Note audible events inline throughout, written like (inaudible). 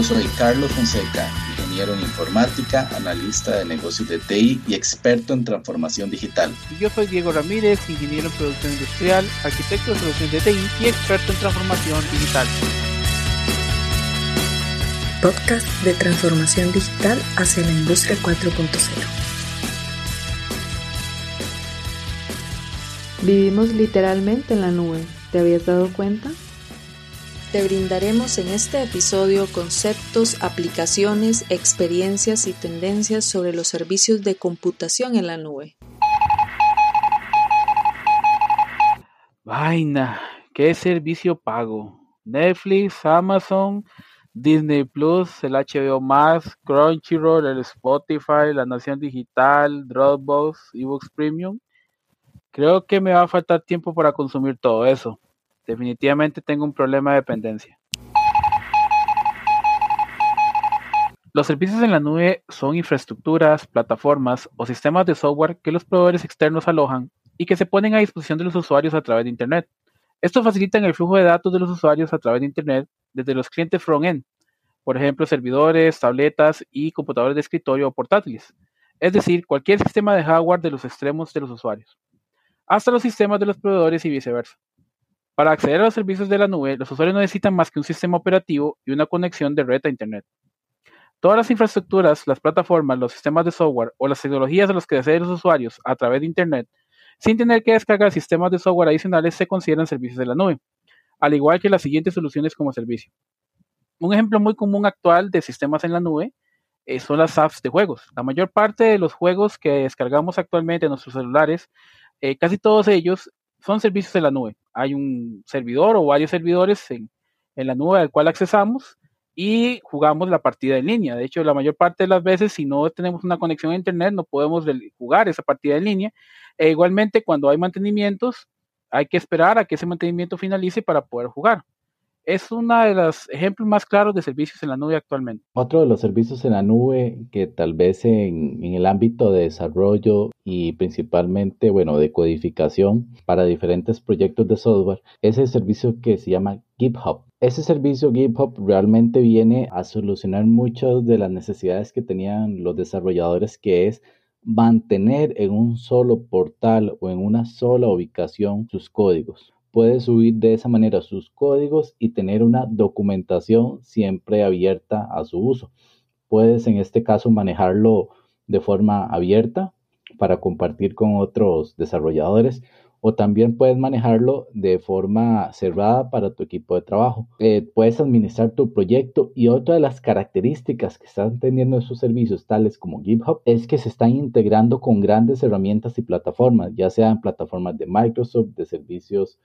Yo soy Carlos Fonseca, ingeniero en informática, analista de negocios de TI y experto en transformación digital. Yo soy Diego Ramírez, ingeniero en producción industrial, arquitecto de soluciones de TI y experto en transformación digital. Podcast de transformación digital hacia la industria 4.0. Vivimos literalmente en la nube. ¿Te habías dado cuenta? Te brindaremos en este episodio conceptos, aplicaciones, experiencias y tendencias sobre los servicios de computación en la nube. Vaina, ¿qué servicio pago? Netflix, Amazon, Disney Plus, el HBO Max, Crunchyroll, el Spotify, la Nación Digital, Dropbox, eBooks Premium. Creo que me va a faltar tiempo para consumir todo eso. Definitivamente tengo un problema de dependencia. Los servicios en la nube son infraestructuras, plataformas o sistemas de software que los proveedores externos alojan y que se ponen a disposición de los usuarios a través de Internet. Esto facilita el flujo de datos de los usuarios a través de Internet desde los clientes front-end, por ejemplo, servidores, tabletas y computadores de escritorio o portátiles, es decir, cualquier sistema de hardware de los extremos de los usuarios, hasta los sistemas de los proveedores y viceversa. Para acceder a los servicios de la nube, los usuarios no necesitan más que un sistema operativo y una conexión de red a Internet. Todas las infraestructuras, las plataformas, los sistemas de software o las tecnologías a los que acceden los usuarios a través de Internet, sin tener que descargar sistemas de software adicionales, se consideran servicios de la nube, al igual que las siguientes soluciones como servicio. Un ejemplo muy común actual de sistemas en la nube eh, son las apps de juegos. La mayor parte de los juegos que descargamos actualmente en nuestros celulares, eh, casi todos ellos son servicios de la nube. Hay un servidor o varios servidores en, la nube al cual accesamos y jugamos la partida en línea. De hecho, la mayor parte de las veces, si no tenemos una conexión a Internet, no podemos jugar esa partida en línea. E igualmente, cuando hay mantenimientos, hay que esperar a que ese mantenimiento finalice para poder jugar es uno de los ejemplos más claros de servicios en la nube actualmente. Otro de los servicios en la nube que tal vez en, el ámbito de desarrollo y principalmente, bueno, de codificación para diferentes proyectos de software es el servicio que se llama GitHub. Ese servicio GitHub realmente viene a solucionar muchas de las necesidades que tenían los desarrolladores, que es mantener en un solo portal o en una sola ubicación sus códigos puede subir de esa manera sus códigos y tener una documentación siempre abierta a su uso. Puedes en este caso manejarlo de forma abierta para compartir con otros desarrolladores o también puedes manejarlo de forma cerrada para tu equipo de trabajo. Eh, puedes administrar tu proyecto y otra de las características que están teniendo esos servicios tales como GitHub es que se están integrando con grandes herramientas y plataformas, ya sean plataformas de Microsoft, de servicios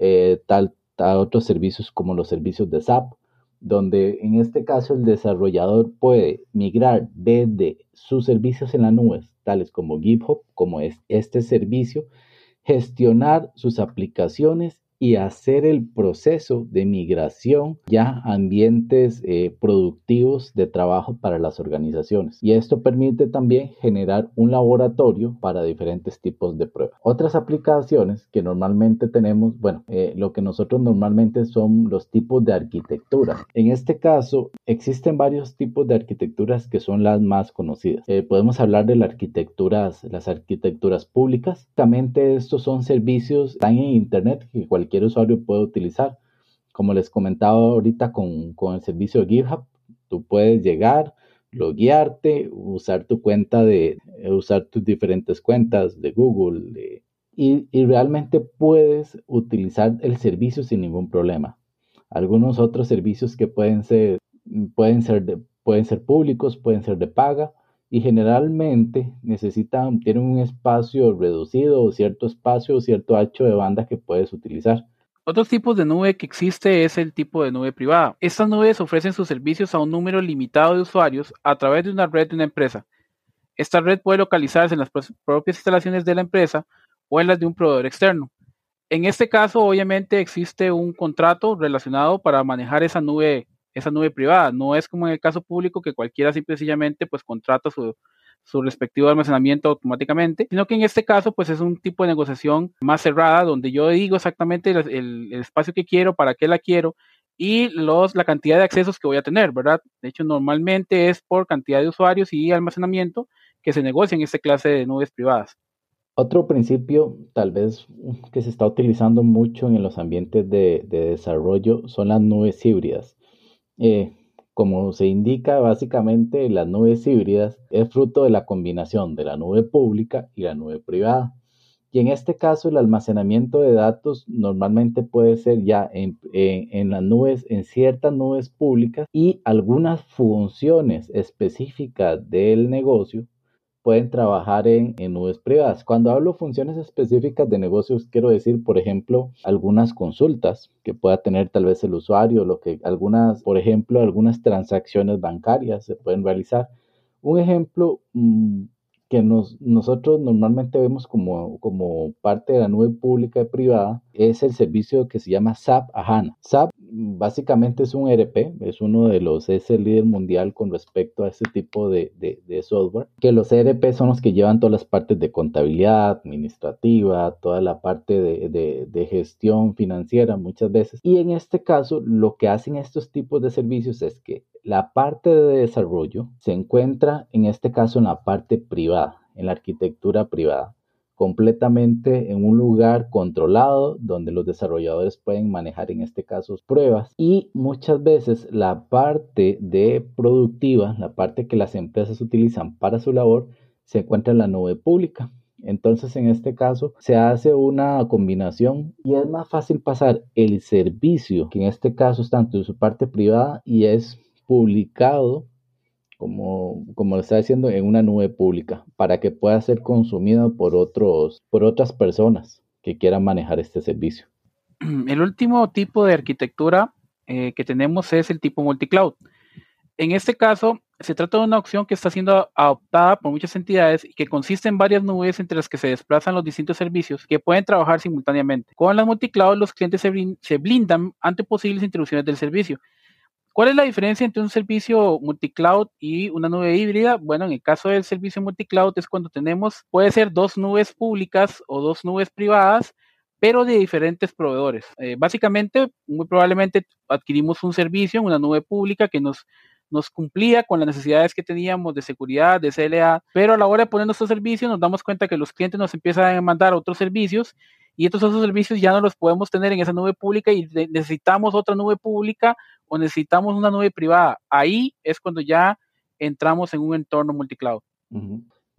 eh, tal, tal, otros servicios como los servicios de SAP, donde en este caso el desarrollador puede migrar desde sus servicios en la nube, tales como GitHub, como es este servicio, gestionar sus aplicaciones y hacer el proceso de migración ya a ambientes eh, productivos de trabajo para las organizaciones. Y esto permite también generar un laboratorio para diferentes tipos de pruebas. Otras aplicaciones que normalmente tenemos, bueno, eh, lo que nosotros normalmente son los tipos de arquitectura. En este caso, existen varios tipos de arquitecturas que son las más conocidas. Eh, podemos hablar de las arquitecturas, las arquitecturas públicas. Básicamente estos son servicios en internet que cualquier cualquier usuario puede utilizar. Como les comentaba ahorita con, con el servicio de GitHub, tú puedes llegar, loguearte, usar tu cuenta de, usar tus diferentes cuentas de Google y, y, realmente puedes utilizar el servicio sin ningún problema. Algunos otros servicios que pueden ser, pueden ser, de, pueden ser públicos, pueden ser de paga y generalmente necesitan, tienen un espacio reducido cierto espacio o cierto ancho de banda que puedes utilizar. Otro tipo de nube que existe es el tipo de nube privada. Estas nubes ofrecen sus servicios a un número limitado de usuarios a través de una red de una empresa. Esta red puede localizarse en las propias instalaciones de la empresa o en las de un proveedor externo. En este caso, obviamente, existe un contrato relacionado para manejar esa nube esa nube privada. No es como en el caso público que cualquiera simplemente pues contrata su, su respectivo almacenamiento automáticamente, sino que en este caso pues es un tipo de negociación más cerrada donde yo digo exactamente el, el, espacio que quiero, para qué la quiero y los, la cantidad de accesos que voy a tener, ¿verdad? De hecho, normalmente es por cantidad de usuarios y almacenamiento que se negocia en esta clase de nubes privadas. Otro principio, tal vez que se está utilizando mucho en los ambientes de, desarrollo, son las nubes híbridas. Eh, como se indica, básicamente las nubes híbridas es fruto de la combinación de la nube pública y la nube privada. Y en este caso, el almacenamiento de datos normalmente puede ser ya en, las nubes, en ciertas nubes públicas y algunas funciones específicas del negocio pueden trabajar en, nubes privadas. Cuando hablo funciones específicas de negocios, quiero decir, por ejemplo, algunas consultas que pueda tener tal vez el usuario, lo que algunas, por ejemplo, algunas transacciones bancarias se pueden realizar. Un ejemplo mm, que nos, nosotros normalmente vemos como, como parte de la nube pública y privada es el servicio que se llama SAP HANA. SAP básicamente es un ERP, es uno de los, es el líder mundial con respecto a este tipo de, software, que los ERP son los que llevan todas las partes de contabilidad, administrativa, toda la parte de gestión financiera muchas veces. Y en este caso, lo que hacen estos tipos de servicios es que la parte de desarrollo se encuentra en este caso en la parte privada, en la arquitectura privada, completamente en un lugar controlado donde los desarrolladores pueden manejar en este caso pruebas y muchas veces la parte de productiva, la parte que las empresas utilizan para su labor, se encuentra en la nube pública. Entonces, en este caso, se hace una combinación y es más fácil pasar el servicio, que en este caso es tanto en su parte privada y es publicado, como, como lo está diciendo, en una nube pública, para que pueda ser consumido por, otros, por otras personas que quieran manejar este servicio. (clears throat) El último tipo de arquitectura eh, que tenemos es el tipo multicloud. En este caso, se trata de una opción que está siendo adoptada por muchas entidades y que consiste en varias nubes entre las que se desplazan los distintos servicios que pueden trabajar simultáneamente. Con las multicloud, los clientes se blindan ante posibles interrupciones del servicio ¿Cuál es la diferencia entre un servicio multicloud y una nube híbrida? Bueno, en el caso del servicio multicloud es cuando tenemos, puede ser dos nubes públicas o dos nubes privadas, pero de diferentes proveedores. Eh, básicamente, muy probablemente adquirimos un servicio en una nube pública que nos, nos cumplía con las necesidades que teníamos de seguridad, de CLA, pero a la hora de poner nuestro servicio nos damos cuenta que los clientes nos empiezan a mandar otros servicios y estos otros servicios ya no los podemos tener en esa nube pública y necesitamos otra nube pública o necesitamos una nube privada. Ahí es cuando ya entramos en un entorno multicloud.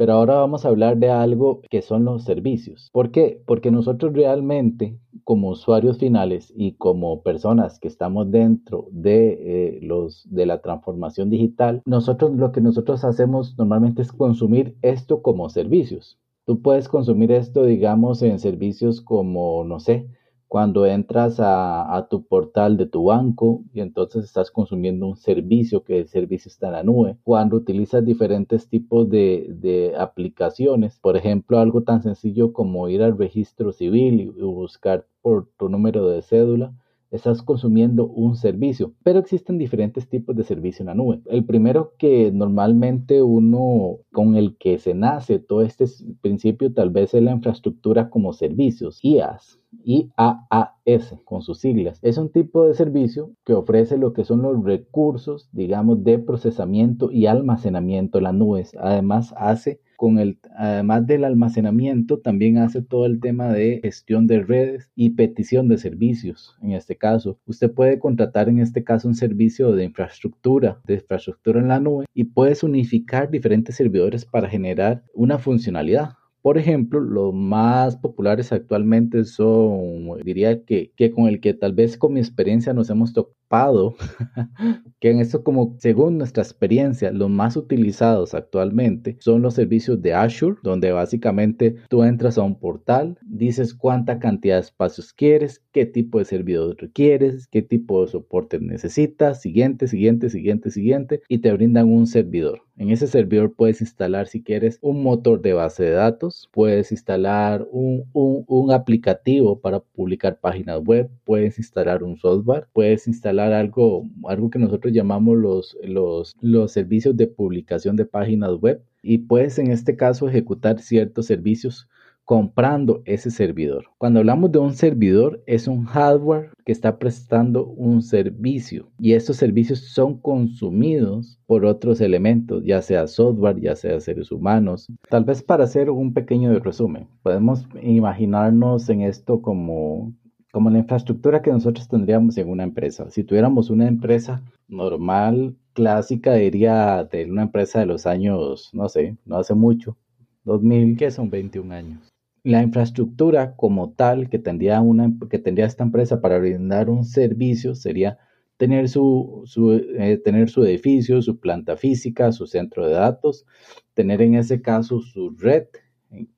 Pero ahora vamos a hablar de algo que son los servicios. ¿Por qué? Porque nosotros realmente, como usuarios finales y como personas que estamos dentro de, eh, los, de la transformación digital, nosotros lo que nosotros hacemos normalmente es consumir esto como servicios. Tú puedes consumir esto, digamos, en servicios como, no sé, cuando entras a, tu portal de tu banco y entonces estás consumiendo un servicio que el servicio está en la nube, cuando utilizas diferentes tipos de, de aplicaciones, por ejemplo, algo tan sencillo como ir al registro civil y buscar por tu número de cédula, estás consumiendo un servicio, pero existen diferentes tipos de servicio en la nube. El primero que normalmente uno con el que se nace todo este principio tal vez es la infraestructura como servicios, IaaS. IaaS con sus siglas. Es un tipo de servicio que ofrece lo que son los recursos, digamos, de procesamiento y almacenamiento en las nubes. Además, hace con el, además del almacenamiento, también hace todo el tema de gestión de redes y petición de servicios. En este caso, usted puede contratar en este caso un servicio de infraestructura, de infraestructura en la nube y puedes unificar diferentes servidores para generar una funcionalidad. Por ejemplo, los más populares actualmente son, diría que, que con el que tal vez con mi experiencia nos hemos (laughs) que en esto como según nuestra experiencia, los más utilizados actualmente son los servicios de Azure, donde básicamente tú entras a un portal, dices cuánta cantidad de espacios quieres, qué tipo de servidor requieres, qué tipo de soporte necesitas, siguiente, siguiente, siguiente, siguiente, y te brindan un servidor. En ese servidor puedes instalar si quieres un motor de base de datos, puedes instalar un, un, aplicativo para publicar páginas web, puedes instalar un software, puedes instalar algo, algo que nosotros llamamos los, los, los servicios de publicación de páginas web y puedes en este caso ejecutar ciertos servicios comprando ese servidor. Cuando hablamos de un servidor, es un hardware que está prestando un servicio y estos servicios son consumidos por otros elementos, ya sea software, ya sea seres humanos. Tal vez para hacer un pequeño resumen, podemos imaginarnos en esto como como la infraestructura que nosotros tendríamos en una empresa. Si tuviéramos una empresa normal, clásica, diría de una empresa de los años, no sé, no hace mucho, 2000, que son 21 años la infraestructura como tal que tendría, una, que tendría esta empresa para brindar un servicio sería tener su, eh, tener su edificio, su planta física, su centro de datos, tener en ese caso su red,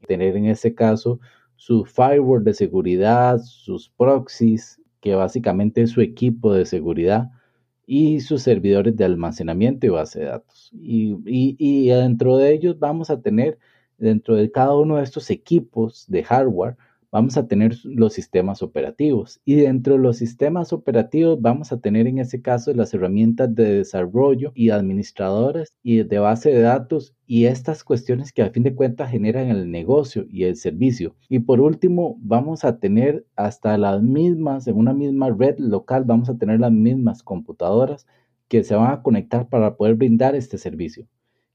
tener en ese caso su firewall de seguridad, sus proxies, que básicamente es su equipo de seguridad, y sus servidores de almacenamiento y base de datos. Y, y, y dentro de ellos vamos a tener dentro de cada uno de estos equipos de hardware vamos a tener los sistemas operativos y dentro de los sistemas operativos vamos a tener en ese caso las herramientas de desarrollo y administradores y de base de datos y estas cuestiones que a fin de cuentas generan el negocio y el servicio. Y por último, vamos a tener hasta las mismas, en una misma red local, vamos a tener las mismas computadoras que se van a conectar para poder brindar este servicio.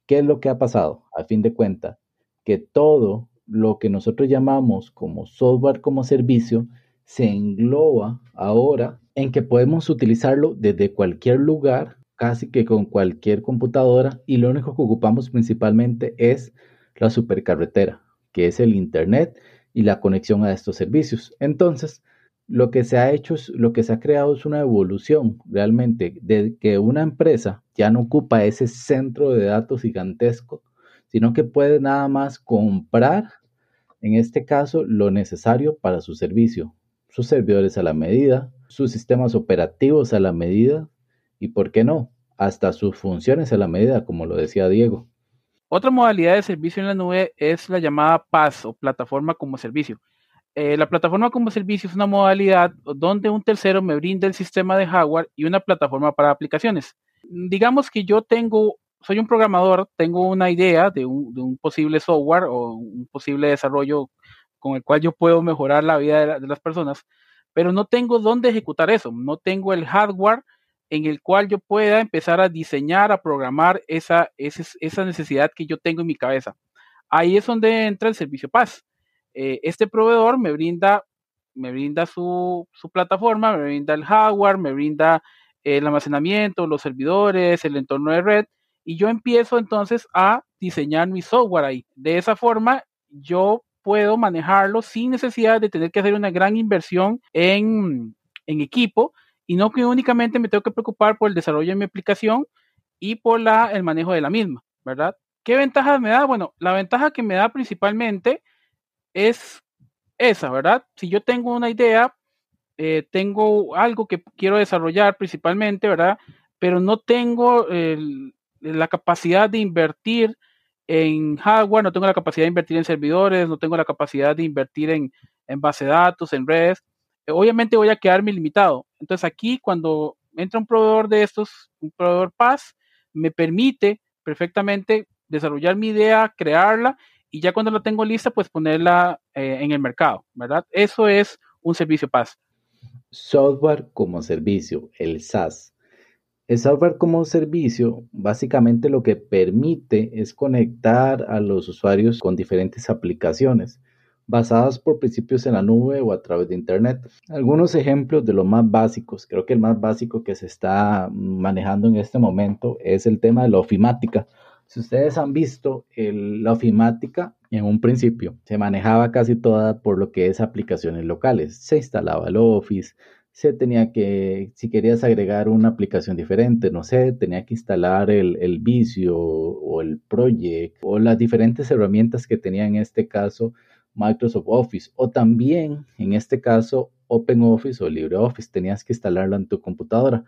¿Qué es lo que ha pasado? A fin de cuentas, que todo lo que nosotros llamamos como software como servicio se engloba ahora en que podemos utilizarlo desde cualquier lugar, casi que con cualquier computadora, y lo único que ocupamos principalmente es la supercarretera, que es el Internet y la conexión a estos servicios. Entonces, lo que se ha hecho, es, lo que se ha creado es una evolución realmente de que una empresa ya no ocupa ese centro de datos gigantesco sino que puede nada más comprar, en este caso, lo necesario para su servicio, sus servidores a la medida, sus sistemas operativos a la medida y, ¿por qué no?, hasta sus funciones a la medida, como lo decía Diego. Otra modalidad de servicio en la nube es la llamada PaaS o plataforma como servicio. Eh, la plataforma como servicio es una modalidad donde un tercero me brinda el sistema de hardware y una plataforma para aplicaciones. Digamos que yo tengo soy un programador, tengo una idea de un, posible software o un posible desarrollo con el cual yo puedo mejorar la vida de, las personas, pero no tengo dónde ejecutar eso, no tengo el hardware en el cual yo pueda empezar a diseñar, a programar esa, esa, necesidad que yo tengo en mi cabeza. Ahí es donde entra el servicio Paz. Eh, este proveedor me brinda, me brinda su, su, plataforma, me brinda el hardware, me brinda el almacenamiento, los servidores, el entorno de red, y yo empiezo entonces a diseñar mi software ahí. De esa forma, yo puedo manejarlo sin necesidad de tener que hacer una gran inversión en, equipo y no que únicamente me tengo que preocupar por el desarrollo de mi aplicación y por la, el manejo de la misma, ¿verdad? ¿Qué ventajas me da? Bueno, la ventaja que me da principalmente es esa, ¿verdad? Si yo tengo una idea, eh, tengo algo que quiero desarrollar principalmente, ¿verdad? Pero no tengo el, la capacidad de invertir en hardware, no tengo la capacidad de invertir en servidores, no tengo la capacidad de invertir en, base de datos, en redes, eh, obviamente voy a quedarme limitado. Entonces aquí cuando entra un proveedor de estos, un proveedor PaaS, me permite perfectamente desarrollar mi idea, crearla y ya cuando la tengo lista, pues ponerla eh, en el mercado, ¿verdad? Eso es un servicio PaaS. Software como servicio, el SaaS. El software como servicio básicamente lo que permite es conectar a los usuarios con diferentes aplicaciones basadas por principios en la nube o a través de Internet. Algunos ejemplos de los más básicos, creo que el más básico que se está manejando en este momento es el tema de la ofimática. Si ustedes han visto, la ofimática en un principio se manejaba casi toda por lo que es aplicaciones locales. Se instalaba el Office, se tenía que, si querías agregar una aplicación diferente, no sé, tenía que instalar el, el o el Project o las diferentes herramientas que tenía en este caso Microsoft Office o también en este caso OpenOffice o LibreOffice, tenías que instalarlo en tu computadora.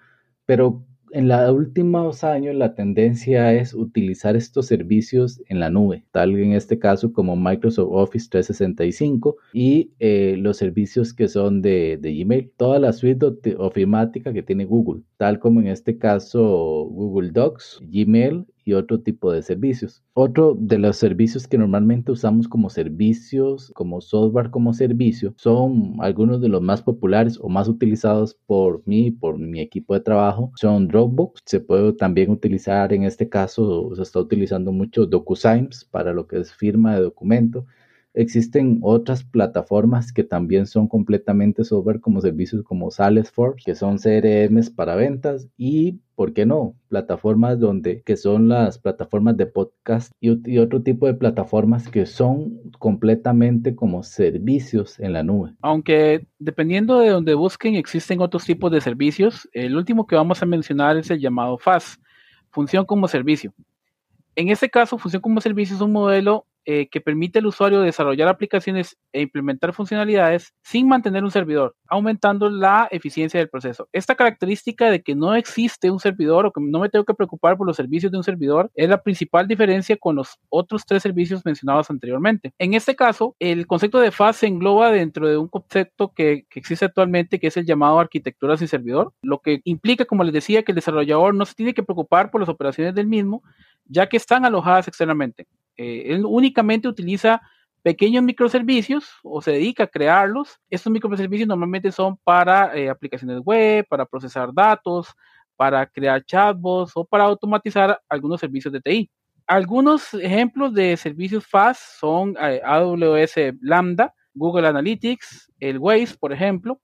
Pero en los últimos años la tendencia es utilizar estos servicios en la nube, tal en este caso como Microsoft Office 365 y eh, los servicios que son de, Gmail, toda la suite ofimática que tiene Google, tal como en este caso Google Docs, Gmail y otro tipo de servicios. Otro de los servicios que normalmente usamos como servicios, como software como servicio, son algunos de los más populares o más utilizados por mí y por mi equipo de trabajo. Son Dropbox, se puede también utilizar en este caso, se está utilizando mucho DocuSigns para lo que es firma de documento Existen otras plataformas que también son completamente software como servicios como Salesforce, que son CRMs para ventas y, ¿por qué no? Plataformas donde, que son las plataformas de podcast y, otro tipo de plataformas que son completamente como servicios en la nube. Aunque dependiendo de donde busquen, existen otros tipos de servicios. El último que vamos a mencionar es el llamado FAS, función como servicio. En este caso, función como servicio es un modelo eh, que permite al usuario desarrollar aplicaciones e implementar funcionalidades sin mantener un servidor, aumentando la eficiencia del proceso. Esta característica de que no existe un servidor o que no me tengo que preocupar por los servicios de un servidor es la principal diferencia con los otros tres servicios mencionados anteriormente. En este caso, el concepto de FAS se engloba dentro de un concepto que, que existe actualmente, que es el llamado arquitectura sin servidor, lo que implica, como les decía, que el desarrollador no se tiene que preocupar por las operaciones del mismo, ya que están alojadas externamente. Eh, él únicamente utiliza pequeños microservicios o se dedica a crearlos. Estos microservicios normalmente son para eh, aplicaciones web, para procesar datos, para crear chatbots o para automatizar algunos servicios de TI. Algunos ejemplos de servicios FAST son eh, AWS Lambda, Google Analytics, el Waze, por ejemplo.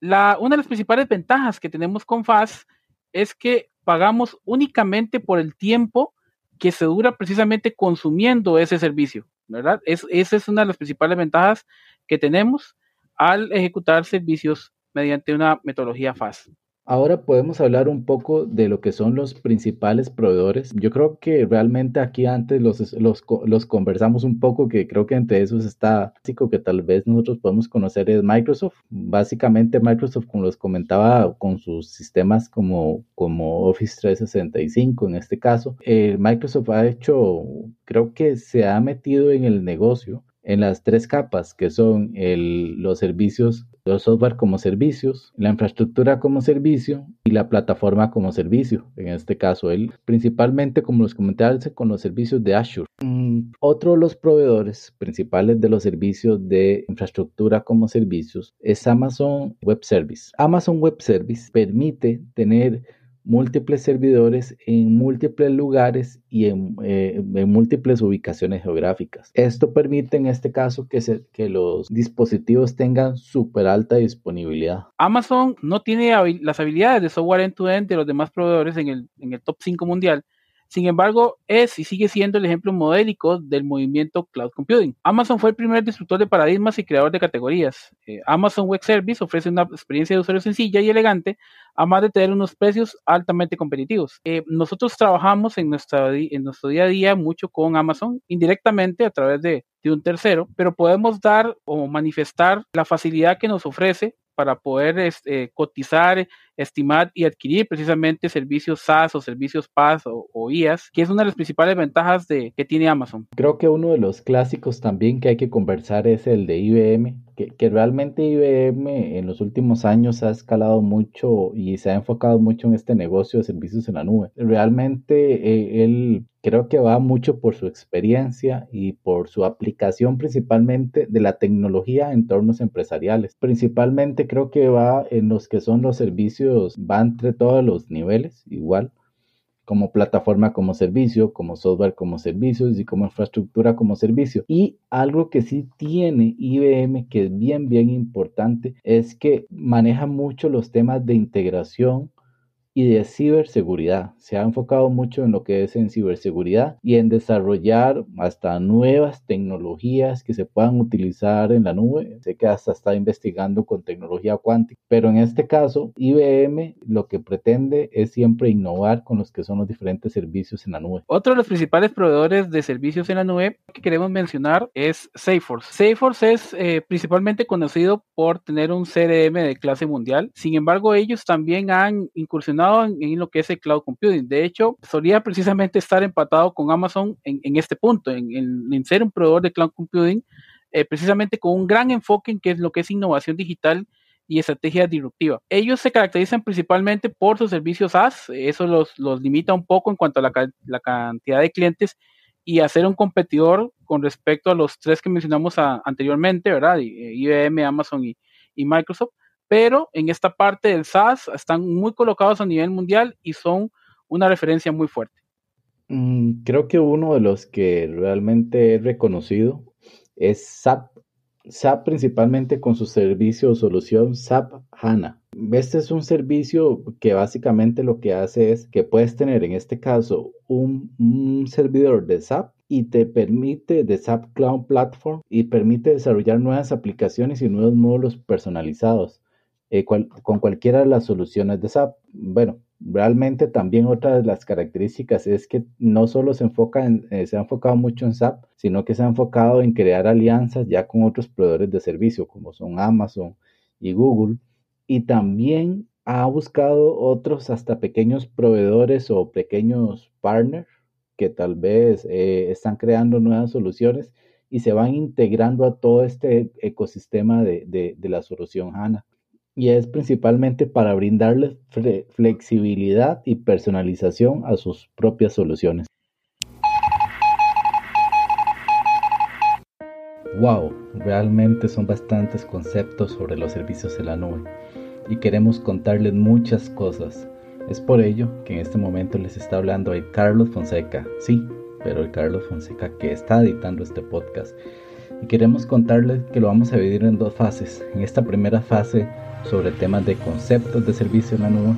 La, una de las principales ventajas que tenemos con FAST es que pagamos únicamente por el tiempo que se dura precisamente consumiendo ese servicio, ¿verdad? Es, esa es una de las principales ventajas que tenemos al ejecutar servicios mediante una metodología FAST. Ahora podemos hablar un poco de lo que son los principales proveedores. Yo creo que realmente aquí antes los, los, conversamos un poco, que creo que entre esos está básico que tal vez nosotros podemos conocer es Microsoft. Básicamente Microsoft, como les comentaba, con sus sistemas como, como Office 365 en este caso, eh, Microsoft ha hecho, creo que se ha metido en el negocio en las tres capas que son el, los servicios los software como servicios, la infraestructura como servicio y la plataforma como servicio. En este caso, él principalmente, como los comentarios, con los servicios de Azure. Mm, otro de los proveedores principales de los servicios de infraestructura como servicios es Amazon Web Service. Amazon Web Service permite tener múltiples servidores en múltiples lugares y en, eh, múltiples ubicaciones geográficas. Esto permite en este caso que, se, que los dispositivos tengan súper alta disponibilidad. Amazon no tiene las habilidades de software end-to-end de los demás proveedores en el, en el top 5 mundial sin embargo, es y sigue siendo el ejemplo modélico del movimiento cloud computing. Amazon fue el primer disruptor de paradigmas y creador de categorías. Eh, Amazon Web Service ofrece una experiencia de usuario sencilla y elegante, además de tener unos precios altamente competitivos. Eh, nosotros trabajamos en, en nuestro día a día mucho con Amazon, indirectamente a través de, de un tercero, pero podemos dar o manifestar la facilidad que nos ofrece para poder este, cotizar, estimar y adquirir precisamente servicios SaaS o servicios PaaS o, IaaS, que es una de las principales ventajas de, que tiene Amazon. Creo que uno de los clásicos también que hay que conversar es el de IBM, que, realmente IBM en los últimos años ha escalado mucho y se ha enfocado mucho en este negocio de servicios en la nube. Realmente eh, él creo que va mucho por su experiencia y por su aplicación principalmente de la tecnología en entornos empresariales. Principalmente creo que va en los que son los servicios, va entre todos los niveles, igual como plataforma como servicio, como software como servicios y como infraestructura como servicio. Y algo que sí tiene IBM que es bien, bien importante es que maneja mucho los temas de integración y de ciberseguridad. Se ha enfocado mucho en lo que es en ciberseguridad y en desarrollar hasta nuevas tecnologías que se puedan utilizar en la nube. Sé que hasta está investigando con tecnología cuántica, pero en este caso IBM lo que pretende es siempre innovar con los que son los diferentes servicios en la nube. Otro de los principales proveedores de servicios en la nube que queremos mencionar es Salesforce. Salesforce es eh, principalmente conocido por tener un CRM de clase mundial. Sin embargo, ellos también han incursionado en, lo que es el cloud computing. De hecho, solía precisamente estar empatado con Amazon en, este punto, en, ser un proveedor de cloud computing, eh, precisamente con un gran enfoque en qué es lo que es innovación digital y estrategia disruptiva. Ellos se caracterizan principalmente por sus servicios SaaS, eso los, los limita un poco en cuanto a la, la, cantidad de clientes y hacer un competidor con respecto a los tres que mencionamos anteriormente, ¿verdad? IBM, Amazon y, y Microsoft, pero en esta parte del SaaS están muy colocados a nivel mundial y son una referencia muy fuerte. Mm, creo que uno de los que realmente he reconocido es SAP. SAP principalmente con su servicio o solución SAP HANA. Este es un servicio que básicamente lo que hace es que puedes tener en este caso un, un servidor de SAP y te permite de SAP Cloud Platform y permite desarrollar nuevas aplicaciones y nuevos módulos personalizados eh, con cualquiera de las soluciones de SAP. Bueno, realmente también otra de las características es que no solo se enfoca en, eh, se ha enfocado mucho en SAP, sino que se ha enfocado en crear alianzas ya con otros proveedores de servicio como son Amazon y Google y también ha buscado otros hasta pequeños proveedores o pequeños partners que tal vez eh, están creando nuevas soluciones y se van integrando a todo este ecosistema de, de la solución HANA y es principalmente para brindarles flexibilidad y personalización a sus propias soluciones. Wow, realmente son bastantes conceptos sobre los servicios de la nube y queremos contarles muchas cosas. Es por ello que en este momento les está hablando el Carlos Fonseca, sí, pero el Carlos Fonseca que está editando este podcast. Y queremos contarles que lo vamos a dividir en dos fases. En esta primera fase sobre temas de conceptos de servicio en la nube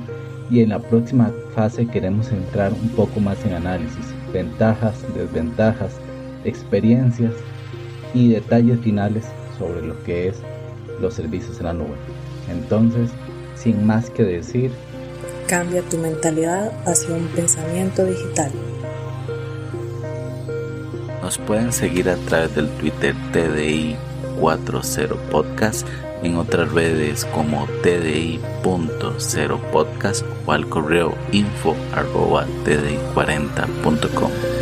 y en la próxima fase queremos entrar un poco más en análisis, ventajas, desventajas, experiencias y detalles finales sobre lo que es los servicios en la nube. Entonces, sin más que decir, cambia tu mentalidad hacia un pensamiento digital. Nos pueden seguir a través del Twitter TDI40 Podcast en otras redes como tdi.0podcast o al correo info arroba tdi40.com.